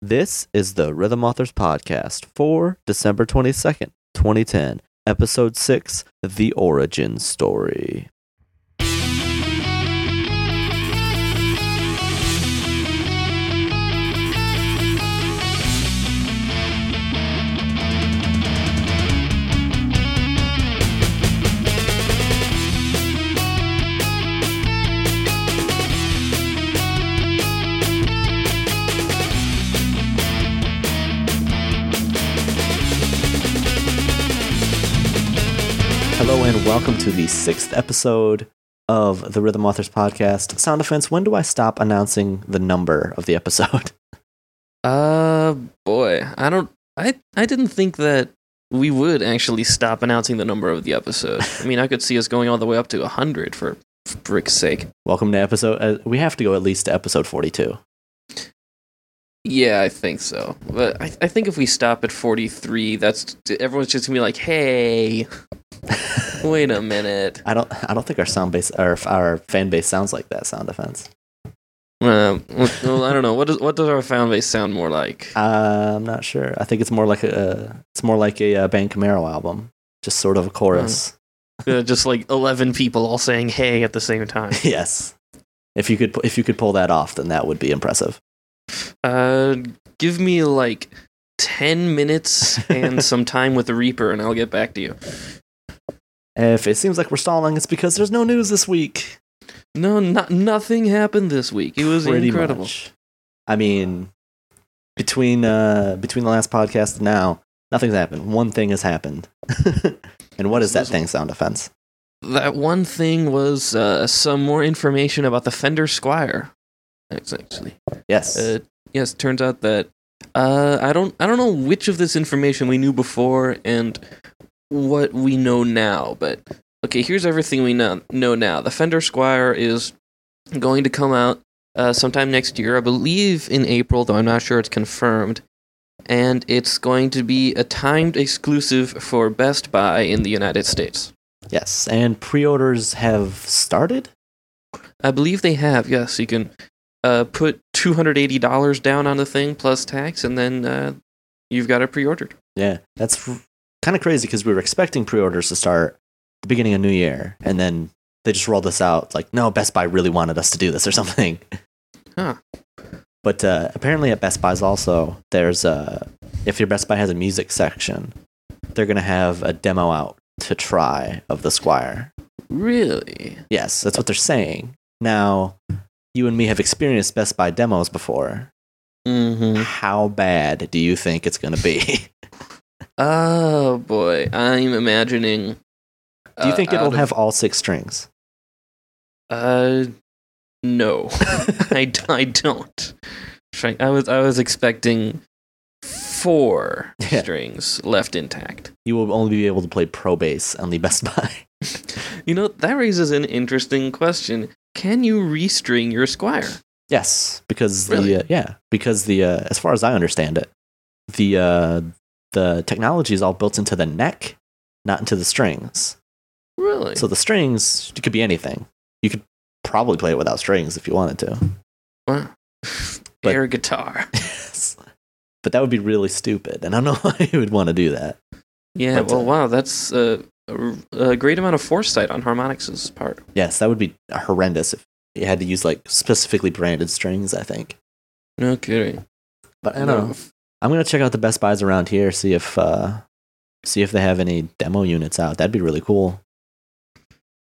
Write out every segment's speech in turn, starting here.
This is the Rhythm Authors Podcast for December 22nd, 2010, Episode 6 The Origin Story. Welcome to the sixth episode of the Rhythm Authors Podcast. Sound Defense, when do I stop announcing the number of the episode? Uh, boy, I don't. I I didn't think that we would actually stop announcing the number of the episode. I mean, I could see us going all the way up to hundred for frick's sake. Welcome to episode. Uh, we have to go at least to episode 42. Yeah, I think so. But I, I think if we stop at forty-three, that's everyone's just gonna be like, "Hey, wait a minute." I don't. I don't think our sound base, our our fan base sounds like that. Sound Defense. Um, well, I don't know. What does what does our fan base sound more like? Uh, I'm not sure. I think it's more like a. It's more like a, uh Bang Camaro album. Just sort of a chorus. Uh, just like eleven people all saying "Hey" at the same time. yes. If you could, if you could pull that off, then that would be impressive. Uh, give me like 10 minutes and some time with the Reaper, and I'll get back to you. If it seems like we're stalling, it's because there's no news this week. No, not, nothing happened this week. It was Pretty incredible. much. I mean, between uh between the last podcast and now, nothing's happened. One thing has happened. and what is that thing? Sound defense. That one thing was uh, some more information about the Fender Squier. Actually. Yes. Uh, yes, turns out that uh, I don't I don't know which of this information we knew before and what we know now, but okay, here's everything we know know now. The Fender Squier is going to come out uh, sometime next year, I believe in April, though I'm not sure it's confirmed. And it's going to be a timed exclusive for Best Buy in the United States. yes. And pre-orders have started. I believe they have, yes. You can uh, put $280 down on the thing plus tax, and then uh, you've got it pre ordered. Yeah, that's kind of crazy because we were expecting pre-orders to start the beginning of New Year, and then they just rolled this out. Like, no, Best Buy really wanted us to do this or something. Huh. But uh, apparently at Best Buy's also there's a if your Best Buy has a music section, they're gonna have a demo out to try of the Squier. Really? Yes, that's what they're saying. Now, you and me have experienced Best Buy demos before. Mm-hmm. How bad do you think it's gonna be? Oh, boy. I'm imagining. do you think uh, it'll of- have all six strings? Uh, no. I, I don't. Frank, I was, I was expecting four Yeah. strings left intact. You will only be able to play Pro Bass on the Best Buy. You know, that raises an interesting question. Can you restring your Squier? Yes, because Really? the uh, yeah, because the uh, as far as I understand it, the uh, the technology is all built into the neck, not into the strings. Really? So the strings it could be anything. You could probably play it without strings if you wanted to. Wow. But- Air guitar. Yes. But that would be really stupid, and I don't know why you would want to do that. Yeah, But, well, uh, wow, that's uh, a, a great amount of foresight on Harmonix's part. Yes, that would be horrendous if you had to use like specifically branded strings. I think, No kidding. but I don't know. I'm gonna check out the Best Buys around here, see if uh, see if they have any demo units out. That'd be really cool.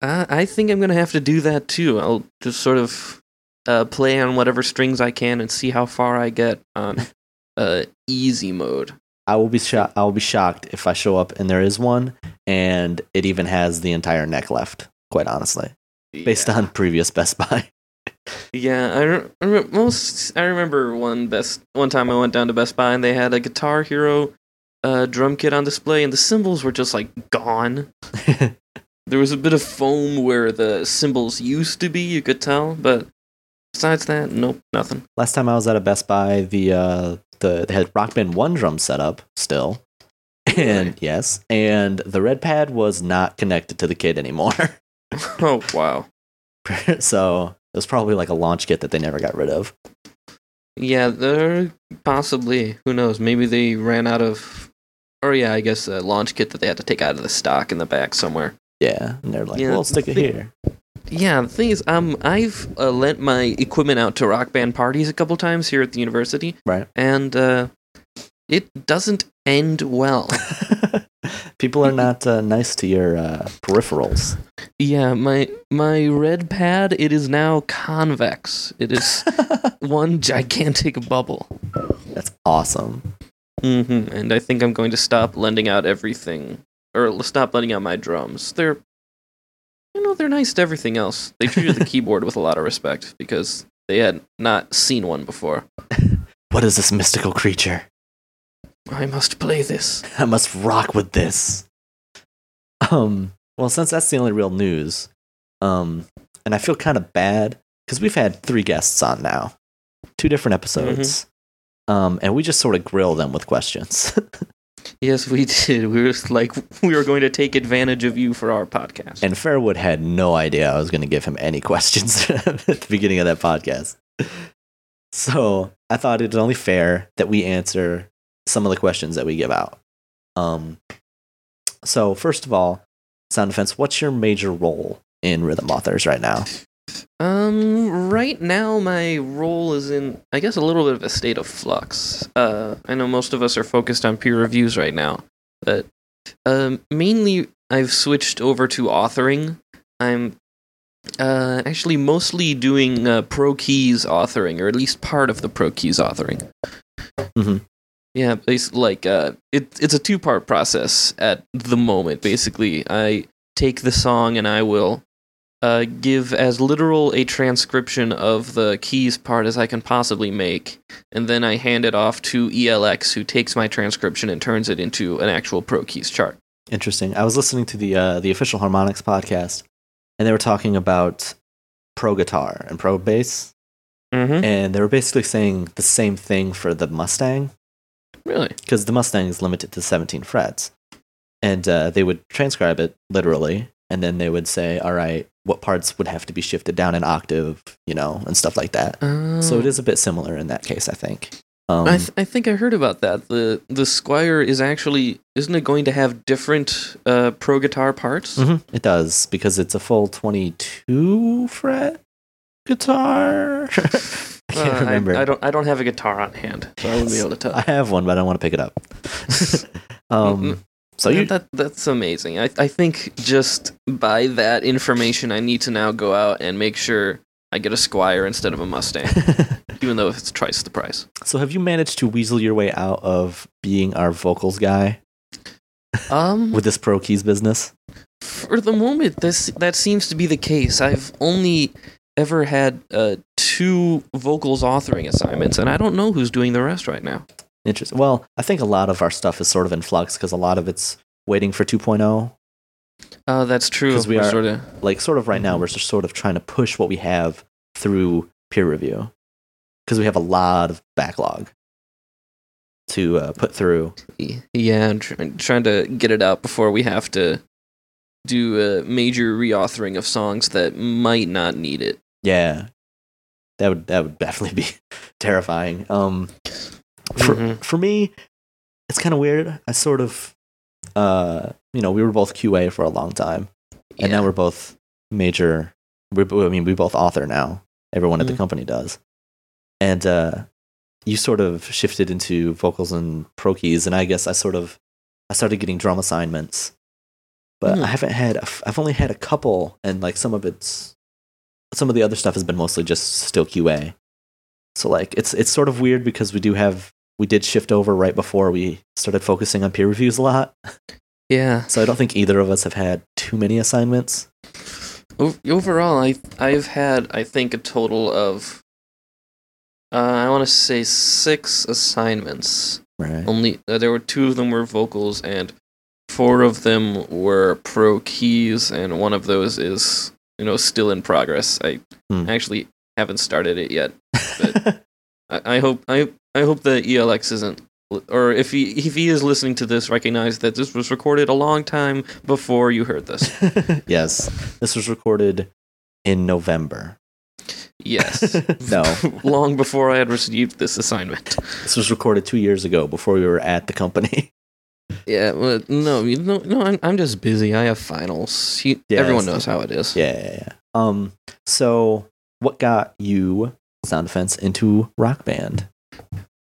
I, I think I'm going to have to do that too. I'll just sort of uh, play on whatever strings I can and see how far I get on uh, easy mode. I will be shocked. I will be shocked if I show up and there is one, and it even has the entire neck left. Quite honestly, based on previous Best Buy. Yeah, I, re- I re- most I remember one best one time I went down to Best Buy and they had a Guitar Hero uh, drum kit on display and the cymbals were just like gone. There was a bit of foam where the cymbals used to be, you could tell, but besides that, nope, nothing. Last time I was at a Best Buy, the uh, the they had Rock Band One drum set up still, and yes, and the red pad was not connected to the kit anymore. Oh wow. so it was probably like a launch kit that they never got rid of. Yeah, they're Possibly. Who knows? Maybe they ran out of. Or yeah, I guess a launch kit that they had to take out of the stock in the back somewhere. Yeah, and they're like, Yeah, "We'll stick it here." Yeah, the thing is, um, I've uh, lent my equipment out to rock band parties a couple times here at the university, Right. and uh, it doesn't end well. People are not uh, nice to your uh, peripherals. yeah, my my red pad it is now convex. It is one gigantic bubble. That's awesome. hmm And I think I'm going to stop lending out everything, or stop lending out my drums. They're, you know, they're nice to everything else. They treated the keyboard with a lot of respect because they had not seen one before. What is this mystical creature? I must play this. I must rock with this. Um, well, since that's the only real news, um, and I feel kind of bad because we've had three guests on now, two different episodes, um, and we just sort of grill them with questions. Yes, we did. We were like, we were going to take advantage of you for our podcast. and Fairwood had no idea I was going to give him any questions at the beginning of that podcast. So I thought it was only fair that we answer some of the questions that we give out. Um, so first of all, Sound Defense, what's your major role in Rhythm Authors right now? Um, right now my role is in, I guess, a little bit of a state of flux. Uh, I know most of us are focused on peer reviews right now, but um, mainly I've switched over to authoring. I'm uh, actually mostly doing uh, Pro Keys authoring, or at least part of the Pro Keys authoring. Mhm. Yeah, it's like uh, it, it's a two part process at the moment. Basically, I take the song and I will uh, give as literal a transcription of the keys part as I can possibly make, and then I hand it off to ELX, who takes my transcription and turns it into an actual Pro Keys chart. Interesting. I was listening to the uh, the official Harmonix podcast, and they were talking about pro guitar and pro bass, Mm-hmm. and they were basically saying the same thing for the Mustang. Really? because the Mustang is limited to 17 frets. And uh, they would transcribe it literally, and then they would say, all right, what parts would have to be shifted down an octave, you know, and stuff like that. So it is a bit similar in that case, I think. Um, I, th- I think I heard about that. The the Squier is actually isn't it going to have different uh, pro guitar parts? mhm, it does, because it's a full 22 fret guitar. I can't Uh, remember. I, don't I don't have a guitar on hand, so I wouldn't be able to tell. I have one, but I don't want to pick it up. um, so Yeah, you, that that's amazing. I I think just by that information, I need to now go out and make sure I get a Squier instead of a Mustang, even though it's twice the price. so have you managed to weasel your way out of being our vocals guy Um, with this pro keys business? for the moment, this that seems to be the case. I've only ever had uh, two vocals authoring assignments, and I don't know who's doing the rest right now. Interesting. Well, I think a lot of our stuff is sort of in flux because a lot of it's waiting for 2.0. Oh, that's true. 'Cause we We're are- sort of Like, sort of right now, Mhm. we're just sort of trying to push what we have through peer review because we have a lot of backlog to uh, put through. yeah, I'm try- trying to get it out before we have to do a major reauthoring of songs that might not need it. Yeah, that would that would definitely be terrifying. Um, for Mhm. for me, it's kind of weird. I sort of, uh, you know, we were both QA for a long time, and now we're both major. We, I mean, we both author now. Everyone at the Mhm. company does, and uh, you sort of shifted into vocals and pro keys, and I guess I sort of I started getting drum assignments, but Hmm. I haven't had. I've only had a couple, and like some of it's some of the other stuff has been mostly just still QA. So like it's it's sort of weird because we do have we did shift over right before we started focusing on peer reviews a lot. yeah. So I don't think either of us have had too many assignments. O- overall, I I've had I think a total of uh, I want to say six assignments. Right. Only uh, there were two of them were vocals, and four of them were pro keys, and one of those is you know still in progress. I Hmm. actually haven't started it yet. I, I hope I I hope that ELX isn't. Or if he if he is listening to this, recognize that this was recorded a long time before you heard this. yes. This was recorded in November. Yes. no, Long before I had received this assignment. this was recorded two years ago before we were at the company. Yeah, well, no, you know, no, I'm, I'm just busy. I have finals. You, Yeah, everyone knows how it is. yeah, yeah, yeah. Um, so what got you Sound Defense into Rock Band?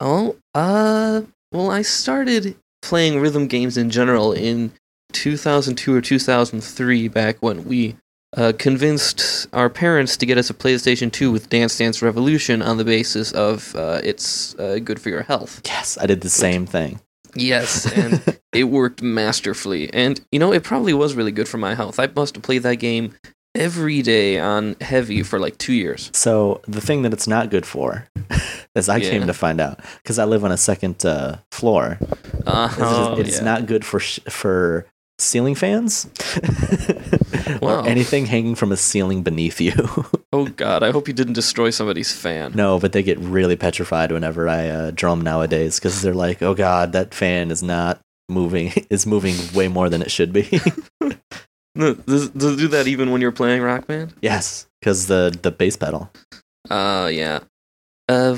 Oh, uh, well, I started playing rhythm games in general in 2002 or 2003, back when we uh, convinced our parents to get us a PlayStation 2 with Dance Dance Revolution on the basis of uh, it's uh, good for your health. Yes, I did the same thing. Yes, and it worked masterfully. And, you know, it probably was really good for my health. I must have played that game every day on heavy for like two years. So the thing that it's not good for, as I came to find out, because I live on a second uh, floor, Uh, is it- it's yeah. not good for sh- for ceiling fans Wow. or anything hanging from a ceiling beneath you. Oh, God, I hope you didn't destroy somebody's fan. no, but they get really petrified whenever I uh, drum nowadays because they're like, "Oh God, that fan is not moving. is moving way more than it should be." Does, does it do that even when you're playing Rock Band? yes, because the the bass pedal. Uh, yeah. Uh,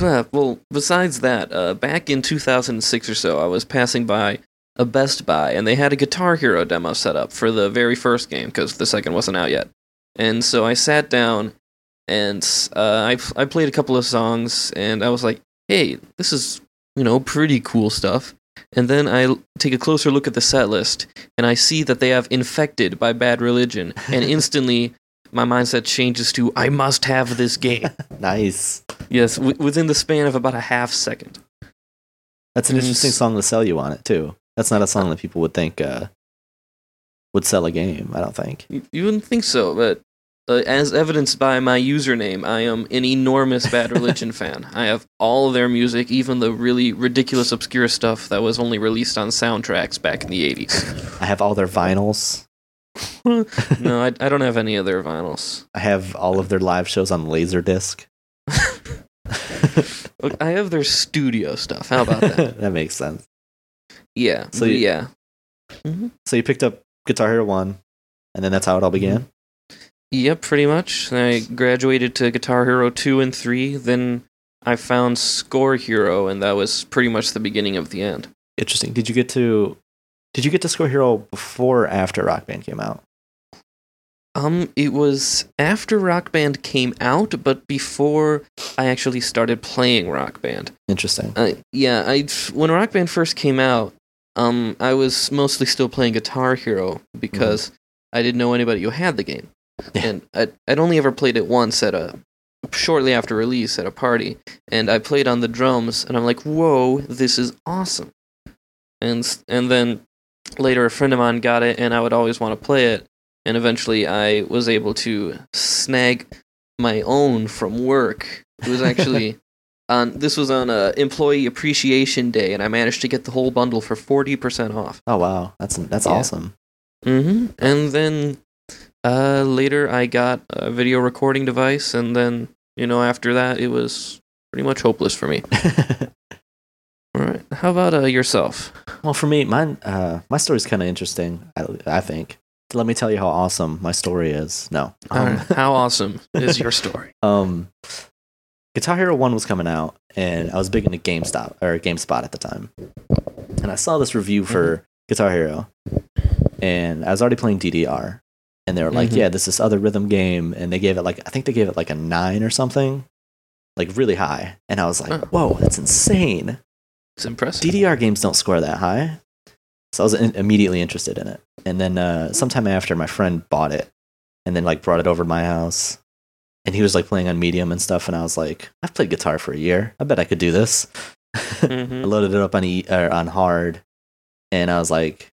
uh, well, besides that, uh, back in 2006 or so, I was passing by a Best Buy, and they had a Guitar Hero demo set up for the very first game because the second wasn't out yet. And so I sat down, and uh, I I played a couple of songs, and I was like, "Hey, this is you know pretty cool stuff." And then I take a closer look at the set list, and I see that they have "Infected" by Bad Religion, and instantly my mindset changes to "I must have this game." Nice. Yes, w- within the span of about a half second. That's an interesting song to sell you on it too. That's not a song that people would think uh, would sell a game. I don't think. You, you wouldn't think so, but uh, as evidenced by my username, I am an enormous Bad Religion fan. I have all of their music, even the really ridiculous, obscure stuff that was only released on soundtracks back in the 80s. I have all their vinyls. no, I, I don't have any of their vinyls. I have all of their live shows on Laserdisc. I have their studio stuff. How about that? that makes sense. Yeah, So you- yeah. So you picked up Guitar Hero 1, and then that's how it all began? Yep, pretty much. I graduated to Guitar Hero 2 and 3, then I found Score Hero, and that was pretty much the beginning of the end. Interesting. Did you get to Did you get to Score Hero before or after Rock Band came out? Um, it was after Rock Band came out, but before I actually started playing Rock Band. Interesting. Uh, yeah, I when Rock Band first came out, um, I was mostly still playing Guitar Hero because I didn't know anybody who had the game, Yeah. and I'd, I'd only ever played it once at a shortly after release at a party, and I played on the drums, and I'm like, whoa, this is awesome, and and then later a friend of mine got it, and I would always want to play it, and eventually I was able to snag my own from work. It was actually on this was on uh, employee appreciation day, and I managed to get the whole bundle for forty percent off. Oh wow, that's that's Yeah. awesome. hmm And then uh, later, I got a video recording device, and then you know after that, it was pretty much hopeless for me. All right, how about uh, yourself? well, for me, mine uh, my story's kind of interesting. I, I think. Let me tell you how awesome my story is. No. Um, right, how awesome is your story? um, Guitar Hero One was coming out, and I was big into GameStop or GameSpot at the time, and I saw this review for Guitar Hero, and I was already playing DDR, and they were like, Mhm. "Yeah, this is this other rhythm game," and they gave it like I think they gave it like a nine or something, like really high, and I was like, Oh. "Whoa, that's insane!" It's impressive. DDR games don't score that high, so I was in- immediately interested in it, and then uh, sometime after, my friend bought it, and then like brought it over to my house, and he was like playing on medium and stuff, and I was like, I've played guitar for a year. I bet I could do this. I Mhm. loaded it up on e- on hard, and I was like,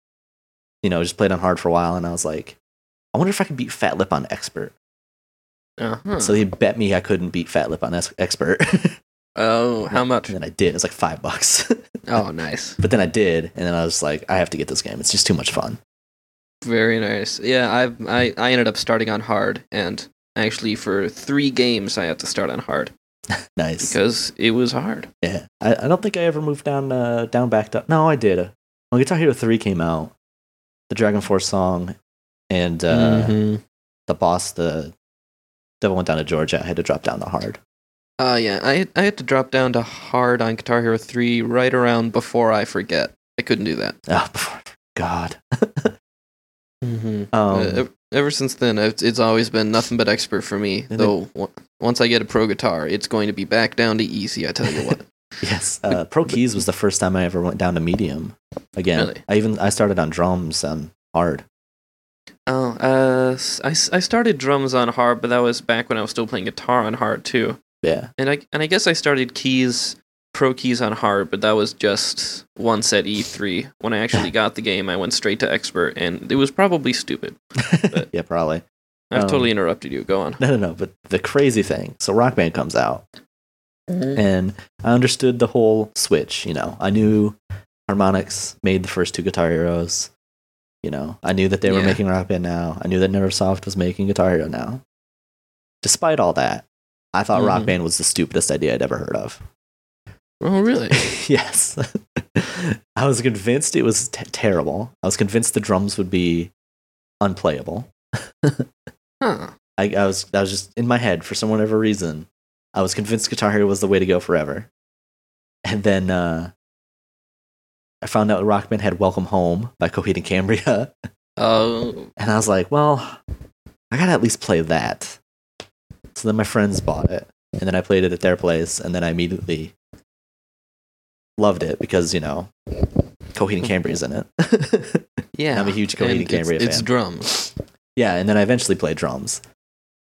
you know, just played on hard for a while, and I was like, I wonder if I could beat Fat Lip on expert. Uh-huh. So he bet me I couldn't beat Fat Lip on expert, oh, how much? then I did. It was like five bucks, Oh, nice. but then I did, and then I was like, I have to get this game. It's just too much fun. Very nice. Yeah, I I I ended up starting on hard, and actually for three games I had to start on hard Nice. because it was hard. Yeah, I, I don't think I ever moved down, uh, down back down. No, I did. When Guitar Hero Three came out, the Dragon Force song and uh, Mhm. the boss, the I went down to Georgia, I had to drop down to hard. Uh, yeah, I had, I had to drop down to hard on Guitar Hero 3 right around before I forget. I couldn't do that. Oh, before, God. Mm-hmm. Um, ever, ever since then, it's, it's always been nothing but expert for me. And Though w- once I get a pro guitar, it's going to be back down to easy. I tell you what. yes, uh, Pro Keys oh, uh, s- I, s- I started drums on hard, but that was back when I was still playing guitar on hard too. Yeah, And I and I guess I started keys, pro keys on hard, but that was just once at E3. When I actually got the game, I went straight to expert, and it was probably stupid. yeah, probably. I've Um, totally interrupted you. Go on. No, no, no. But the crazy thing, so Rock Band comes out, and I understood the whole switch. You know, I knew Harmonix made the first two Guitar Heroes. You know, I knew that they were Yeah. making Rock Band now. I knew that Neversoft was making Guitar Hero now. Despite all that, I thought Rock Mhm. Band was the stupidest idea I'd ever heard of. Oh, really? yes. I was convinced it was t- terrible. I was convinced the drums would be unplayable. Huh. I, I was I was just in my head for some whatever reason. I was convinced Guitar Hero was the way to go forever. And then uh, I found out Rock Band had Welcome Home by Coheed and Cambria. Oh, And I was like, well, I gotta at least play that. So then my friends bought it. And then I played it at their place. And then I immediately loved it because, you know, Coheed and Cambria's in it. yeah. I'm a huge Coheed and it's- Cambria It's fan. drums. yeah. And then I eventually played drums.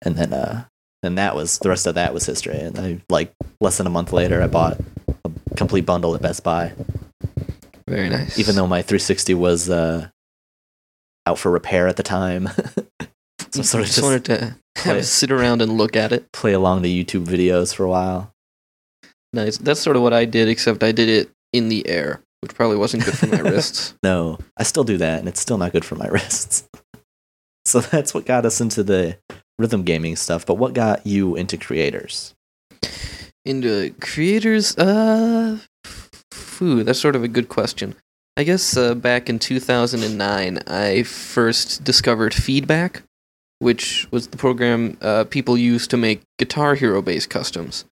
And then, uh, and that was the rest of that was history. And I, like, less than a month later, I bought a complete bundle at Best Buy. Very nice. even though my 360 was uh, out for repair at the time. so I sort of just, just wanted to play- sit around and look at it. play along the YouTube videos for a while. Nice. That's sort of what I did, except I did it in the air, which probably wasn't good for my wrists. No, I still do that, and it's still not good for my wrists. so that's what got us into the rhythm gaming stuff. But what got you into creators? Into creators, uh, food. That's sort of a good question. I guess uh, back in 2009, I first discovered Feedback, which was the program uh, people used to make Guitar Hero based customs.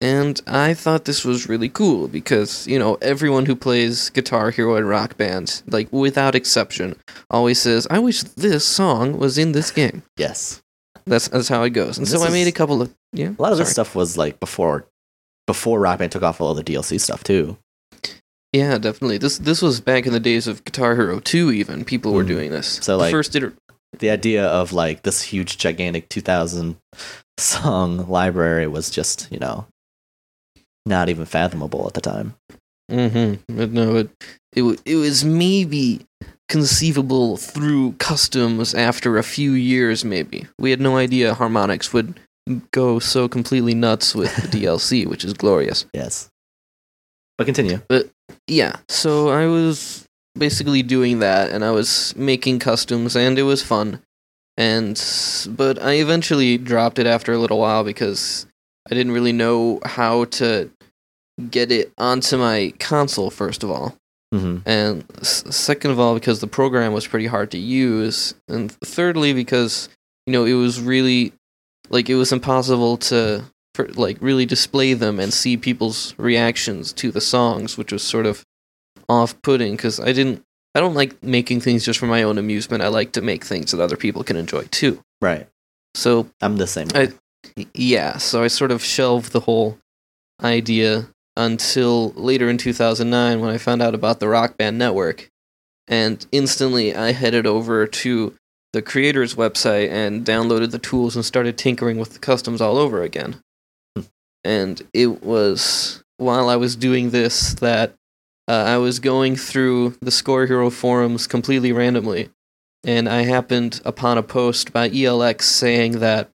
And I thought this was really cool because, you know, everyone who plays Guitar Hero and Rock Band, like without exception, always says, I wish this song was in this game. Yes, That's, that's how it goes. And This so I made a couple of. Yeah. a lot of this stuff was like before, before Rock Band took off all the DLC stuff too. Yeah, definitely. This this was back in the days of Guitar Hero 2 even. People were Mhm. doing this. So, The like- first iter- The idea of like this huge, gigantic 2000 song library was just you know not even fathomable at the time. But no, it, it it was maybe conceivable through customs after a few years maybe. We had no idea Harmonix would go so completely nuts with the DLC, which is glorious. Yes. But continue. Yeah, so I was basically doing that and I was making customs and it was fun. And but I eventually dropped it after a little while because I didn't really know how to get it onto my console first of all. hmm And second of all because the program was pretty hard to use and thirdly because you know it was really like it was impossible to for, like really display them and see people's reactions to the songs which was sort of off-putting cuz I didn't I don't like making things just for my own amusement. I like to make things that other people can enjoy too. Right. So I'm the same. I- yeah, so I sort of shelved the whole idea until later in 2009 when I found out about the Rock Band Network. And instantly I headed over to the creator's website and downloaded the tools and started tinkering with the customs all over again. And it was while I was doing this that uh, I was going through the Score Hero forums completely randomly. And I happened upon a post by ELX saying that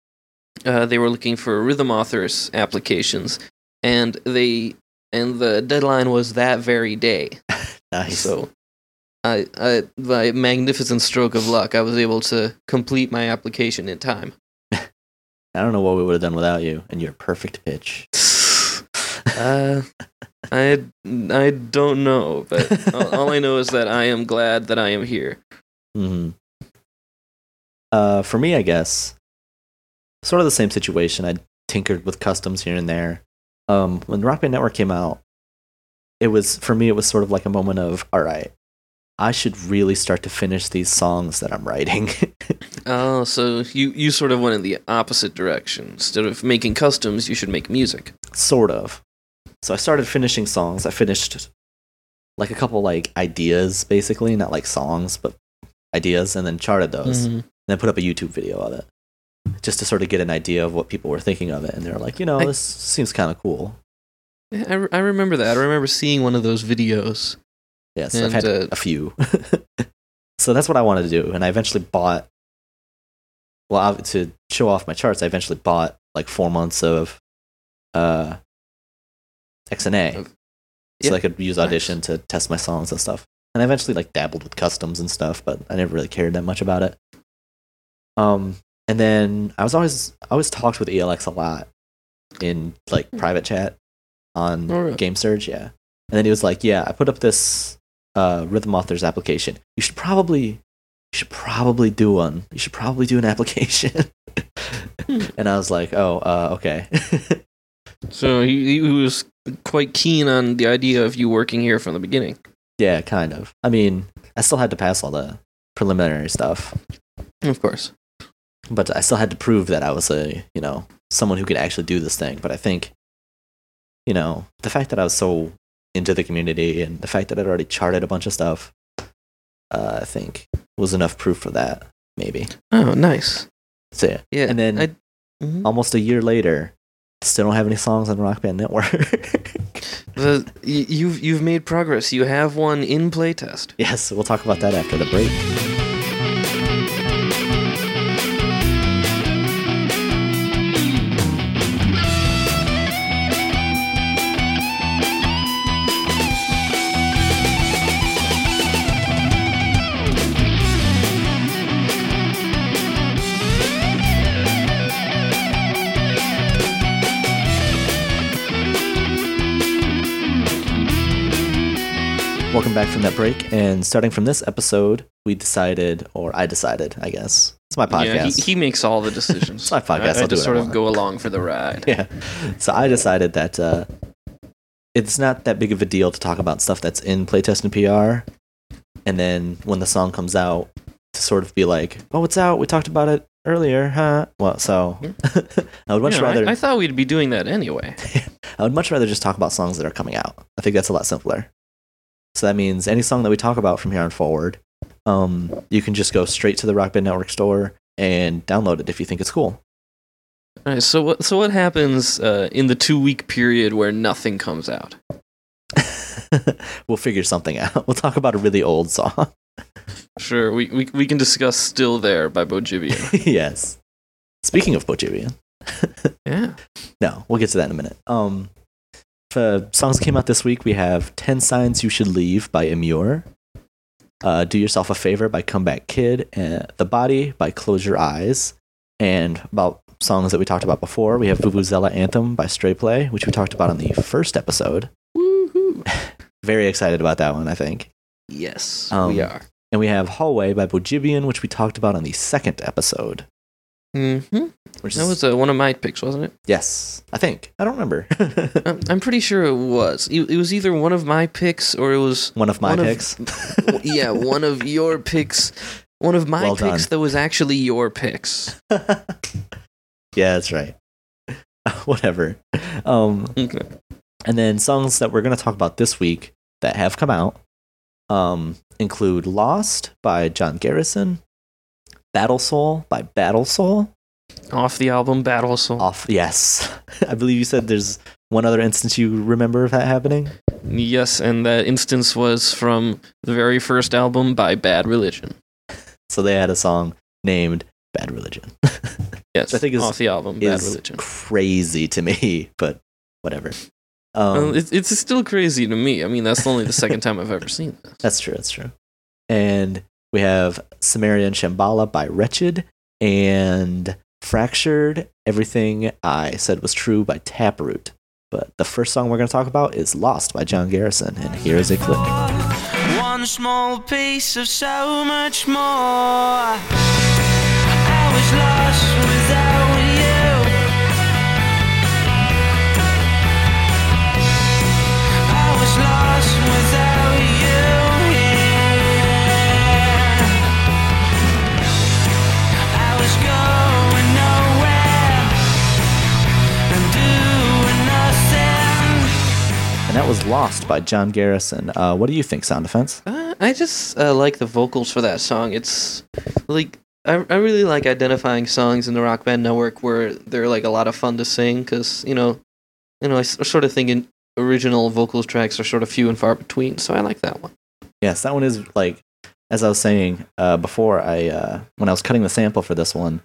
uh, they were looking for rhythm authors applications, and they and the deadline was that very day. nice. So, I, I by magnificent stroke of luck, I was able to complete my application in time. I don't know what we would have done without you and your perfect pitch. Uh, I I don't know, but all, all I know is that I am glad that I am here. hmm Uh, for me, I guess sort of the same situation. I tinkered with customs here and there. Um, when Rock Band Network came out, it was for me. It was sort of like a moment of, all right, I should really start to finish these songs that I'm writing. Oh, so you you sort of went in the opposite direction. Instead of making customs, you should make music. sort of. So I started finishing songs. I finished like a couple like ideas, basically, not like songs, but ideas, and then charted those, mm-hmm. and then put up a YouTube video of it, just to sort of get an idea of what people were thinking of it. And they're like, you know, I- this seems kind of cool. I, I remember that. I remember seeing one of those videos. Yes, I've had uh, a few. so that's what I wanted to do, and I eventually bought. Well, to show off my charts, I eventually bought like four months of uh, XNA, Of- so yeah, I could use nice. Audition to test my songs and stuff. And I eventually like dabbled with customs and stuff, but I never really cared that much about it. Um, and then I was always I always talked with ELX a lot in like private chat on Hmm. Oh, really? Game Surge, yeah. And then he was like, "Yeah, I put up this uh, Rhythm Authors application. You should probably, you should probably do one. You should probably do an application." Hmm. and I was like, "Oh, uh, okay." So he, he was quite keen on the idea of you working here from the beginning. yeah, kind of. I mean, I still had to pass all the preliminary stuff, Of course. but I still had to prove that I was a, you know, someone who could actually do this thing. But I think, you know, the fact that I was so into the community and the fact that I'd already charted a bunch of stuff, uh, I think was enough proof for that. Maybe. Oh, nice. So yeah. Yeah. And then- I, Mhm. almost a year later, still don't have any songs on Rock Band Network. The, y- you've you've made progress. You have one in playtest. yes, we'll talk about that after the break. Welcome back from that break, and starting from this episode, we decided, or I decided, I guess it's my podcast. Yeah, he, he makes all the decisions. It's my podcast, I, I I'll do just I sort of go along for the ride. yeah. So I decided that uh, it's not that big of a deal to talk about stuff that's in playtest and PR, and then when the song comes out, to sort of be like, "Oh, it's out. We talked about it earlier, huh?" Well, so I would much You know, I- rather I, thought we'd be doing that anyway. I would much rather just talk about songs that are coming out. I think that's a lot simpler. So that means any song that we talk about from here on forward, um, you can just go straight to the Rock Band Network store and download it if you think it's cool. All right, so what so what happens uh, in the two week period where nothing comes out? we'll figure something out. We'll talk about a really old song. Sure, we we, we can discuss "Still There" by Bojibian. yes. Speaking of Bojibian, yeah. no, we'll get to that in a minute. Um, for songs that came out this week, we have 10 Signs You Should Leave by Immure, uh, Do Yourself a Favor by Comeback Kid, and The Body by Close Your Eyes. And about songs that we talked about before, we have Vuvuzela Anthem by Stray Play, which we talked about on the first episode. Woohoo! Very excited about that one, I think. Yes, Um, we are. And we have Hallway by Bojibian, which we talked about on the second episode. Hmm Which That is, was uh, one of my picks, wasn't it? yes, I think. I don't remember. I'm, I'm pretty sure it was. It, it was either one of my picks or it was one of my One of- picks. yeah, one of your picks. One of my Well picks done. that was actually your picks. yeah, that's right. Whatever. Um, Okay. and then songs that we're going to talk about this week that have come out um, include Lost by John Garrison, Battle Soul by Battle Soul. Off the album Battle Soul. Off, yes. I believe you said there's one other instance you remember of that happening. Yes, and that instance was from the very first album by Bad Religion. So they had a song named Bad Religion. Yes, I think is- off the album Bad Religion. crazy to me, but whatever. Um, Well, it, it's still crazy to me. I mean, that's only the second time I've ever seen this. That's true. That's true. And we have Sumerian Shambhala by Wretched and Fractured. Everything I said was true by Taproot. But the first song we're going to talk about is Lost by John Garrison. And here is a clip. One small piece of so much more. Lost by John Garrison. Uh, what do you think, Sound Defense? Uh, I just uh, like the vocals for that song. It's like I, I really like identifying songs in the Rock Band Network where they're like a lot of fun to sing because you know, you know, I sort of thinking original vocals tracks are sort of few and far between. So I like that one. Yes, that one is like, as I was saying uh, before, I uh, when I was cutting the sample for this one,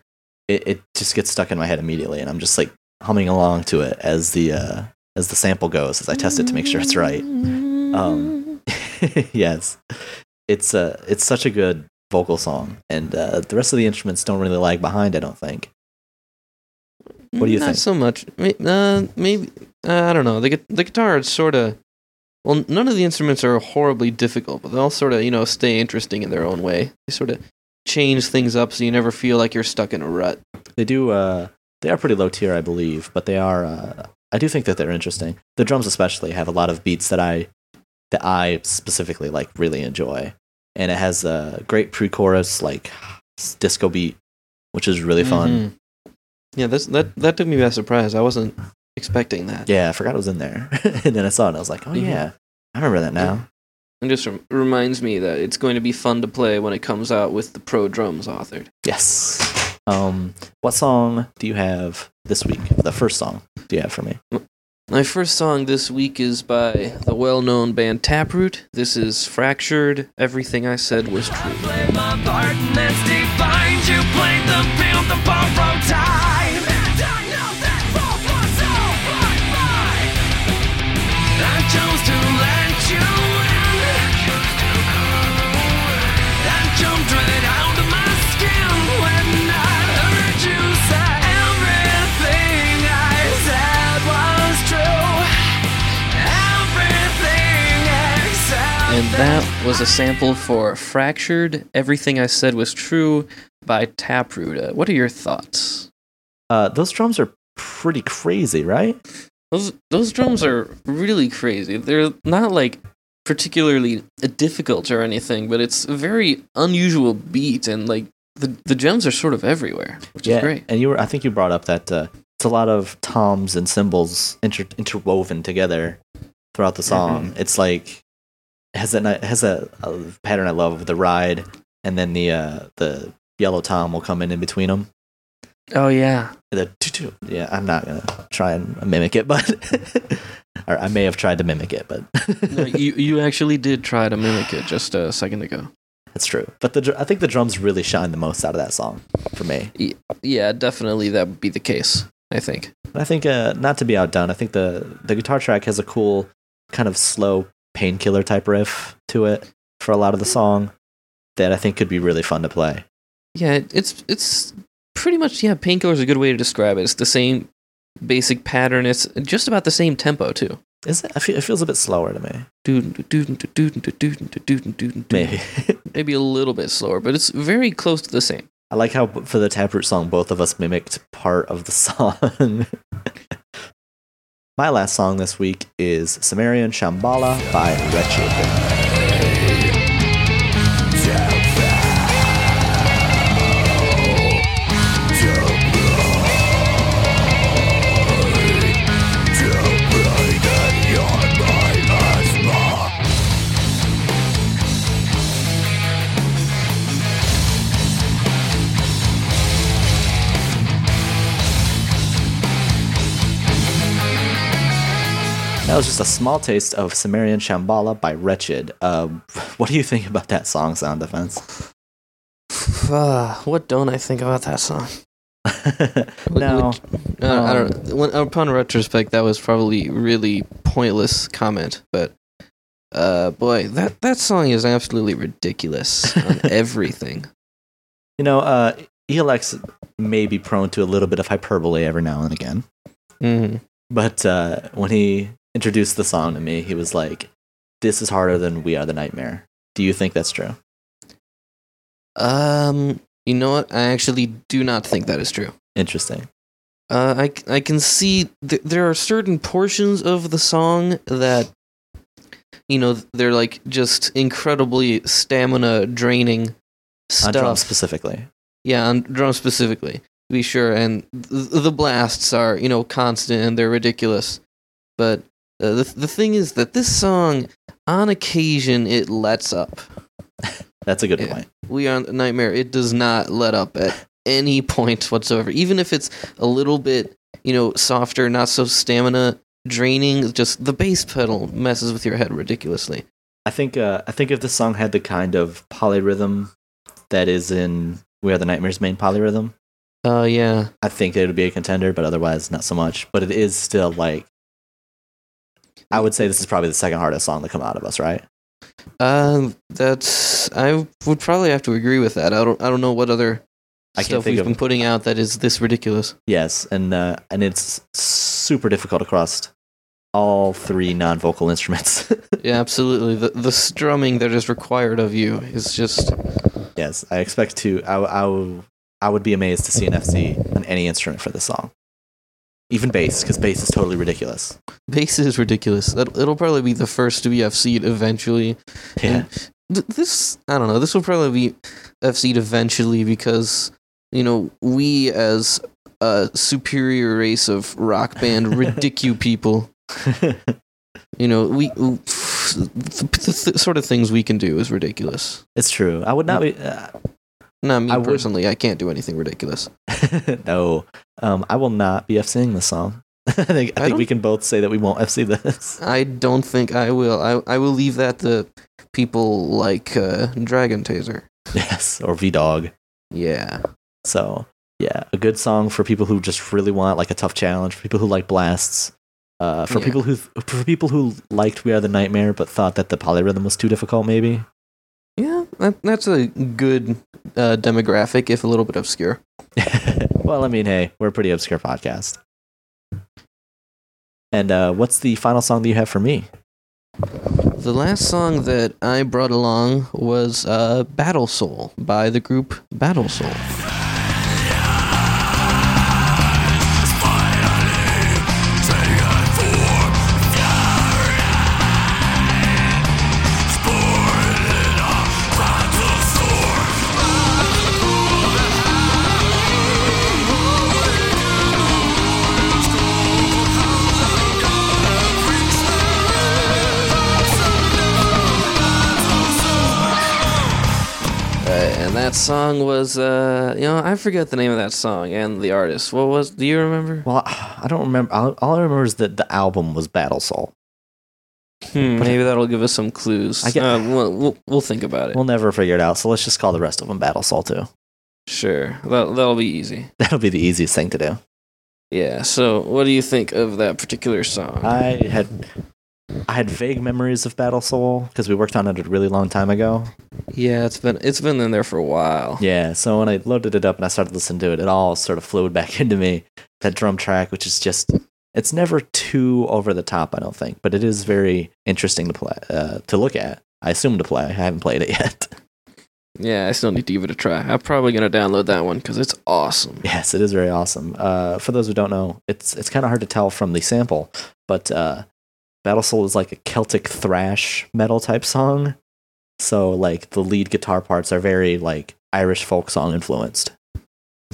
it, it just gets stuck in my head immediately, and I'm just like humming along to it as the uh, as the sample goes, as I test it to make sure it's right. Um, yes, it's uh, it's such a good vocal song, and uh, the rest of the instruments don't really lag behind. I don't think. What do you Not think? so much. Uh, maybe uh, I don't know. The the guitar is sort of. Well, none of the instruments are horribly difficult, but they all sort of you know stay interesting in their own way. They sort of change things up so you never feel like you're stuck in a rut. They do. Uh, they are pretty low tier, I believe, but they are. Uh, I do think that they're interesting. The drums, especially, have a lot of beats that I that I specifically like really enjoy, and it has a great pre-chorus like disco beat, which is really fun. Mhm. Yeah, that's, that that took me by surprise. I wasn't expecting that. Yeah, I forgot it was in there, and then I saw it, and I was like, oh Mhm. yeah, I remember that now. It just rem- reminds me that it's going to be fun to play when it comes out with the pro drums authored. Yes. Um, what song do you have this week? The first song do you have for me? My first song this week is by the well-known band Taproot. This is Fractured. Everything I said was true. And that was a sample for Fractured. Everything I said was true by Taproot. Uh, what are your thoughts? Uh, those drums are pretty crazy, right? Those those drums are really crazy. They're not like particularly difficult or anything, but it's a very unusual beat and like the the gems are sort of everywhere, which is great. And you were, I think you brought up that uh, it's a lot of toms and cymbals inter- interwoven together throughout the song. Mm-hmm. It's like has that has a, a pattern I love of the ride, and then the uh, the yellow tom will come in in between them. Oh yeah. The tutu. Yeah, I'm not gonna try and mimic it, but or I may have tried to mimic it, but No, you you actually did try to mimic it just a second ago. That's true. But the I think the drums really shine the most out of that song for me. Yeah, definitely that would be the case. I think. I think uh, not to be outdone, I think the the guitar track has a cool kind of slow painkiller type riff to it for a lot of the mm-hmm. song that I think could be really fun to play. Yeah, it's it's pretty much yeah. Painkiller is a good way to describe it. It's the same basic pattern. It's just about the same tempo too. Is it? I feel, it feels a bit slower to me. Maybe. maybe a little bit slower, but it's very close to the same. I like how for the Taproot song, both of us mimicked part of the song. My last song this week is Sumerian Shambhala by Wretched. Was just a small taste of Sumerian Shambhala by Wretched. Um, what do you think about that song, Sound Defense? Ah, what don't I think about that song? now, Uh, I don't. When, upon retrospect, that was probably really pointless comment, but uh, boy, that that song is absolutely ridiculous on everything. you know, uh, ELX may be prone to a little bit of hyperbole every now and again, hmm but uh, when he introduced the song to me, he was like, "This is harder than We Are the Nightmare." Do you think that's true? Um, you know what? I actually do not think that is true. Interesting. Uh, I, I can see th- there are certain portions of the song that, you know, they're like just incredibly stamina draining On drums stuff. specifically. Yeah, on drums specifically, to be sure. And th- the blasts are, you know, constant and they're ridiculous. But Uh, the the thing is that this song, on occasion, it lets up. That's a good Yeah. point. We are Nightmare. It does not let up at any point whatsoever. Even if it's a little bit, you know, softer, not so stamina draining. Just the bass pedal messes with your head ridiculously. I think uh, I think if the song had the kind of polyrhythm that is in We Are the Nightmares main polyrhythm, Uh, yeah. I think it would be a contender, but otherwise not so much. But it is still like I would say this is probably the second hardest song to come out of us, right? Um, that's I would probably have to agree with that. I don't I don't know what other I stuff we've of- been putting out that is this ridiculous. Yes, and uh, and it's super difficult across all three non-vocal instruments. Yeah, absolutely. The the strumming that is required of you is just yes, I expect to. I I would be amazed to see an FC on any instrument for this song, even bass, because bass is totally ridiculous. bass is ridiculous. It'll probably be the first to be FC'd eventually. Yeah, Th- this I don't know. This will probably be FC'd eventually because you know we as a superior race of rock band ridicu people. You know we. The, the, the sort of things we can do is ridiculous. it's true. I would not be. Uh, Not me I would- personally. I can't do anything ridiculous. no, um, I will not be FCing this song. I think I I think we can both say that we won't FC this. I don't think I will. I I will leave that to people like uh, Dragon Taser. yes, or V Dog. Yeah. So yeah, a good song for people who just really want like a tough challenge. For people who like blasts. Uh, for Yeah. people who for people who liked We Are the Nightmare but thought that the polyrhythm was too difficult, maybe. Yeah, that, that's a good uh, demographic, if a little bit obscure. well, I mean, hey, we're a pretty obscure podcast. And uh, what's the final song that you have for me? The last song that I brought along was uh, Battle Soul by the group Battle Soul. Song was, uh, you know, I forget the name of that song and the artist. What was? Do you remember? Well, I don't remember. All, all I remember is that the album was Battle Soul. Hmm, maybe that'll give us some clues. I get- uh, we'll, we'll, we'll think about it. We'll never figure it out, so let's just call the rest of them Battle Soul too. sure, that, that'll be easy. That'll be the easiest thing to do. Yeah. So, what do you think of that particular song? I had I had vague memories of Battle Soul because we worked on it a really long time ago. yeah, it's been it's been in there for a while. Yeah, so when I loaded it up and I started listening to it, it all sort of flowed back into me. That drum track, which is just it's never too over the top, I don't think, but it is very interesting to play uh, to look at. I assume to play. I haven't played it yet. Yeah, I still need to give it a try. I'm probably gonna download that one because it's awesome. Yes, it is very awesome. Uh, for those who don't know, it's it's kind of hard to tell from the sample, but uh, Battle Soul is like a Celtic thrash metal type song. So like the lead guitar parts are very like Irish folk song influenced,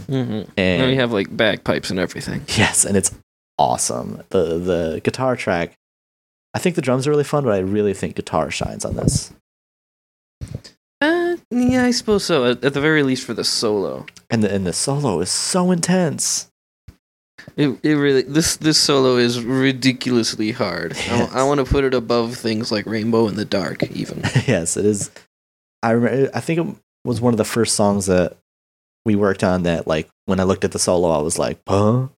Mm-hmm. and And we have like bagpipes and everything. yes, and it's awesome. the The guitar track, I think the drums are really fun, but I really think guitar shines on this. Uh, yeah, I suppose so. At, at the very least, for the solo, And the and the solo is so intense. It it really this this solo is ridiculously hard. Yes. I, want to put it above things like Rainbow in the Dark, even. yes, it is. I remember. I think it was one of the first songs that we worked on. That like when I looked at the solo, I was like, "Huh?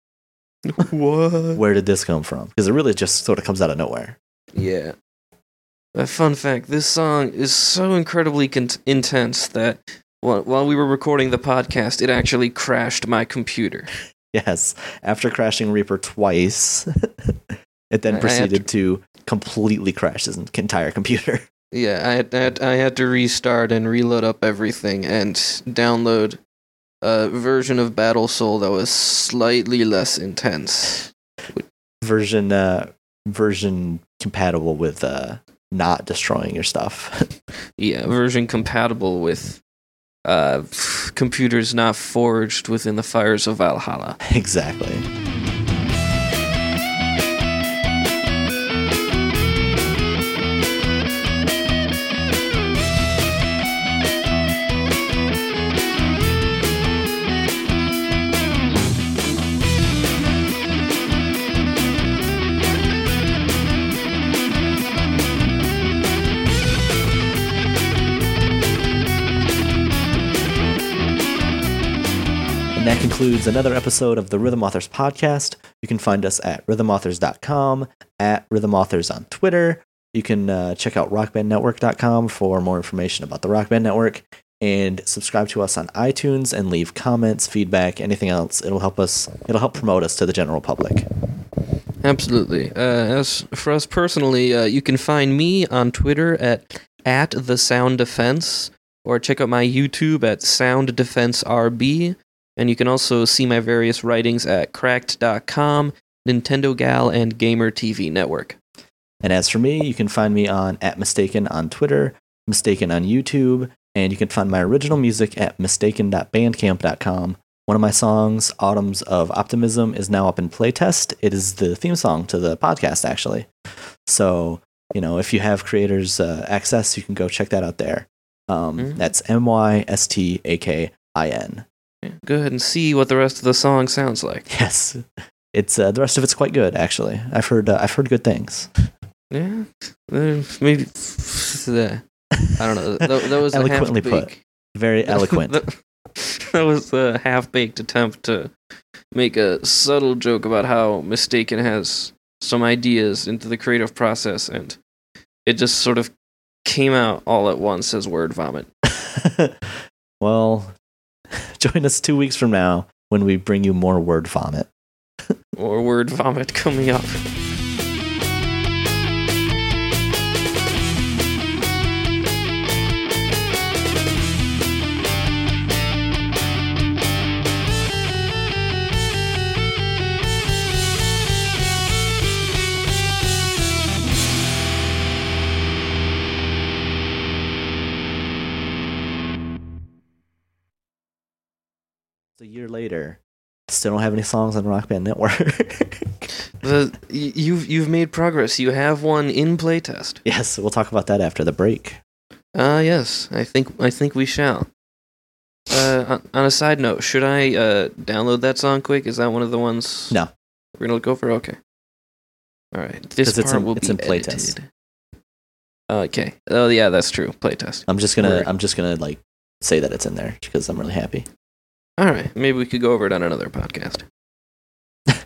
what? Where did this come from?" Because it really just sort of comes out of nowhere. Yeah. A fun fact: This song is so incredibly con- intense that while, while we were recording the podcast, it actually crashed my computer. Yes. After crashing Reaper twice, it then I- I have proceeded to completely crash his entire computer. Yeah, I had, I had I had to restart and reload up everything and download a version of Battle Soul that was slightly less intense. version uh version compatible with uh not destroying your stuff. Yeah, version compatible with uh, computers not forged within the fires of Valhalla. exactly. That concludes another episode of the Rhythm Authors podcast. You can find us at rhythmauthors.com, at Rhythm Authors on Twitter. You can uh, check out rockbandnetwork.com for more information about the Rock Band Network and subscribe to us on iTunes and leave comments, feedback, anything else. It'll help us, it'll help promote us to the general public. Absolutely. Uh, as for us personally, uh, you can find me on Twitter at at the Sound Defense, or check out my YouTube at Sound Defense RB. And you can also see my various writings at Cracked.com, Nintendo Gal, and Gamer TV Network. And as for me, you can find me on at Mystakin on Twitter, Mystakin on YouTube, and you can find my original music at mystakin.bandcamp.com. One of my songs, Autumns of Optimism, is now up in playtest. It is the theme song to the podcast, actually. So, you know, if you have creators uh, access, you can go check that out there. Um, Mhm. That's M Y S T A K I N. Yeah, Go ahead and see what the rest of the song sounds like. Yes, it's uh, the rest of it's quite good, actually. I've heard uh, I've heard good things. Yeah, uh, maybe. I don't know. That, that was Eloquently put. Very eloquent. that, that was a half-baked attempt to make a subtle joke about how Mystakin has some ideas into the creative process, and it just sort of came out all at once as word vomit. well, join us two weeks from now when we bring you more word vomit. Or word vomit coming up. Still don't have any songs on Rock Band Network. The you've you've made progress. You have one in playtest. yes, we'll talk about that after the break. Ah, yes. I think I think we shall. Uh, on, a side note, should I uh, download that song quick? Is that one of the ones? No. We're gonna look over. Okay. All right. This part in- will it's be in playtest. Okay. Oh yeah, that's true. Playtest. I'm just gonna Word. I'm just gonna like say that it's in there because I'm really happy. All right. Maybe we could go over it on another podcast.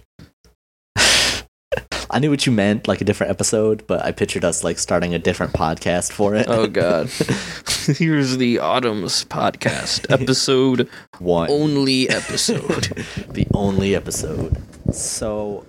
I knew what you meant, like a different episode, but I pictured us like starting a different podcast for it. Oh God. Here's the Autumn's podcast episode One. only episode. the only episode. So